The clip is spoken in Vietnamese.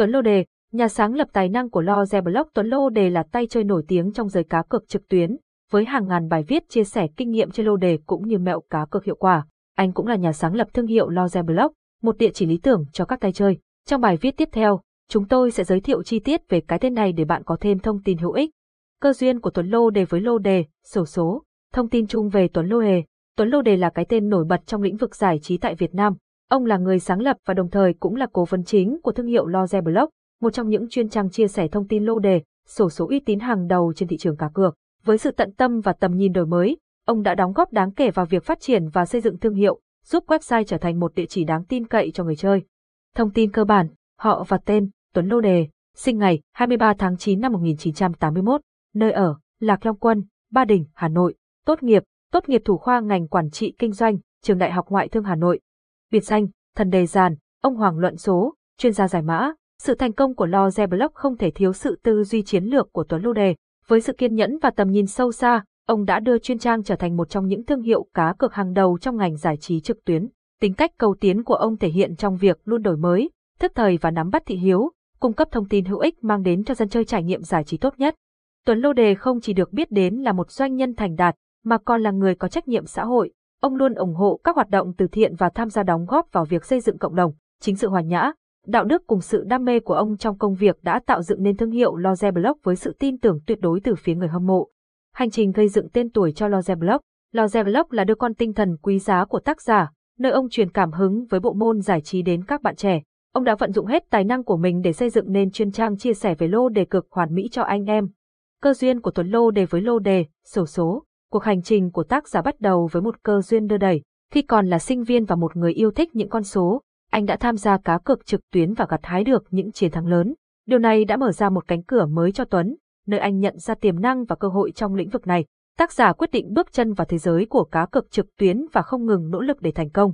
Tuấn Lô Đề, nhà sáng lập tài năng của Loze Block Tuấn Lô Đề là tay chơi nổi tiếng trong giới cá cược trực tuyến, với hàng ngàn bài viết chia sẻ kinh nghiệm chơi lô đề cũng như mẹo cá cược hiệu quả. Anh cũng là nhà sáng lập thương hiệu Loze Block, một địa chỉ lý tưởng cho các tay chơi. Trong bài viết tiếp theo, chúng tôi sẽ giới thiệu chi tiết về cái tên này để bạn có thêm thông tin hữu ích. Cơ duyên của Tuấn Lô Đề với lô đề, sổ số. Thông tin chung về Tuấn Lô Đề. Tuấn Lô Đề là cái tên nổi bật trong lĩnh vực giải trí tại Việt Nam. Ông là người sáng lập và đồng thời cũng là cố vấn chính của thương hiệu Loze Block, một trong những chuyên trang chia sẻ thông tin lô đề, sổ số uy tín hàng đầu trên thị trường cá cược. Với sự tận tâm và tầm nhìn đổi mới, ông đã đóng góp đáng kể vào việc phát triển và xây dựng thương hiệu, giúp website trở thành một địa chỉ đáng tin cậy cho người chơi. Thông tin cơ bản, họ và tên, Tuấn Lô Đề, sinh ngày 23 tháng 9 năm 1981, nơi ở, Lạc Long Quân, Ba Đình, Hà Nội, tốt nghiệp, tốt nghiệp thủ khoa ngành quản trị kinh doanh, trường Đại học Ngoại thương Hà Nội. Biệt danh, thần đề giàn, ông Hoàng luận số, chuyên gia giải mã. Sự thành công của Loze Block không thể thiếu sự tư duy chiến lược của Tuấn Lô Đề. Với sự kiên nhẫn và tầm nhìn sâu xa, ông đã đưa chuyên trang trở thành một trong những thương hiệu cá cược hàng đầu trong ngành giải trí trực tuyến. Tính cách cầu tiến của ông thể hiện trong việc luôn đổi mới, thức thời và nắm bắt thị hiếu, cung cấp thông tin hữu ích mang đến cho dân chơi trải nghiệm giải trí tốt nhất. Tuấn Lô Đề không chỉ được biết đến là một doanh nhân thành đạt, mà còn là người có trách nhiệm xã hội. Ông luôn ủng hộ các hoạt động từ thiện và tham gia đóng góp vào việc xây dựng cộng đồng. Chính sự hòa nhã, đạo đức cùng sự đam mê của ông trong công việc đã tạo dựng nên thương hiệu Loze Block với sự tin tưởng tuyệt đối từ phía người hâm mộ. Hành trình gây dựng tên tuổi cho Loze Block Loze Block là đứa con tinh thần quý giá của tác giả, nơi ông truyền cảm hứng với bộ môn giải trí đến các bạn trẻ. Ông đã vận dụng hết tài năng của mình để xây dựng nên chuyên trang chia sẻ về lô đề cực hoàn mỹ cho anh em. Cơ duyên của Tuấn Lô đề với lô đề, sổ số. Cuộc hành trình của tác giả bắt đầu với một cơ duyên đưa đẩy. Khi còn là sinh viên và một người yêu thích những con số, anh đã tham gia cá cược trực tuyến và gặt hái được những chiến thắng lớn. Điều này đã mở ra một cánh cửa mới cho Tuấn, nơi anh nhận ra tiềm năng và cơ hội trong lĩnh vực này. Tác giả quyết định bước chân vào thế giới của cá cược trực tuyến và không ngừng nỗ lực để thành công.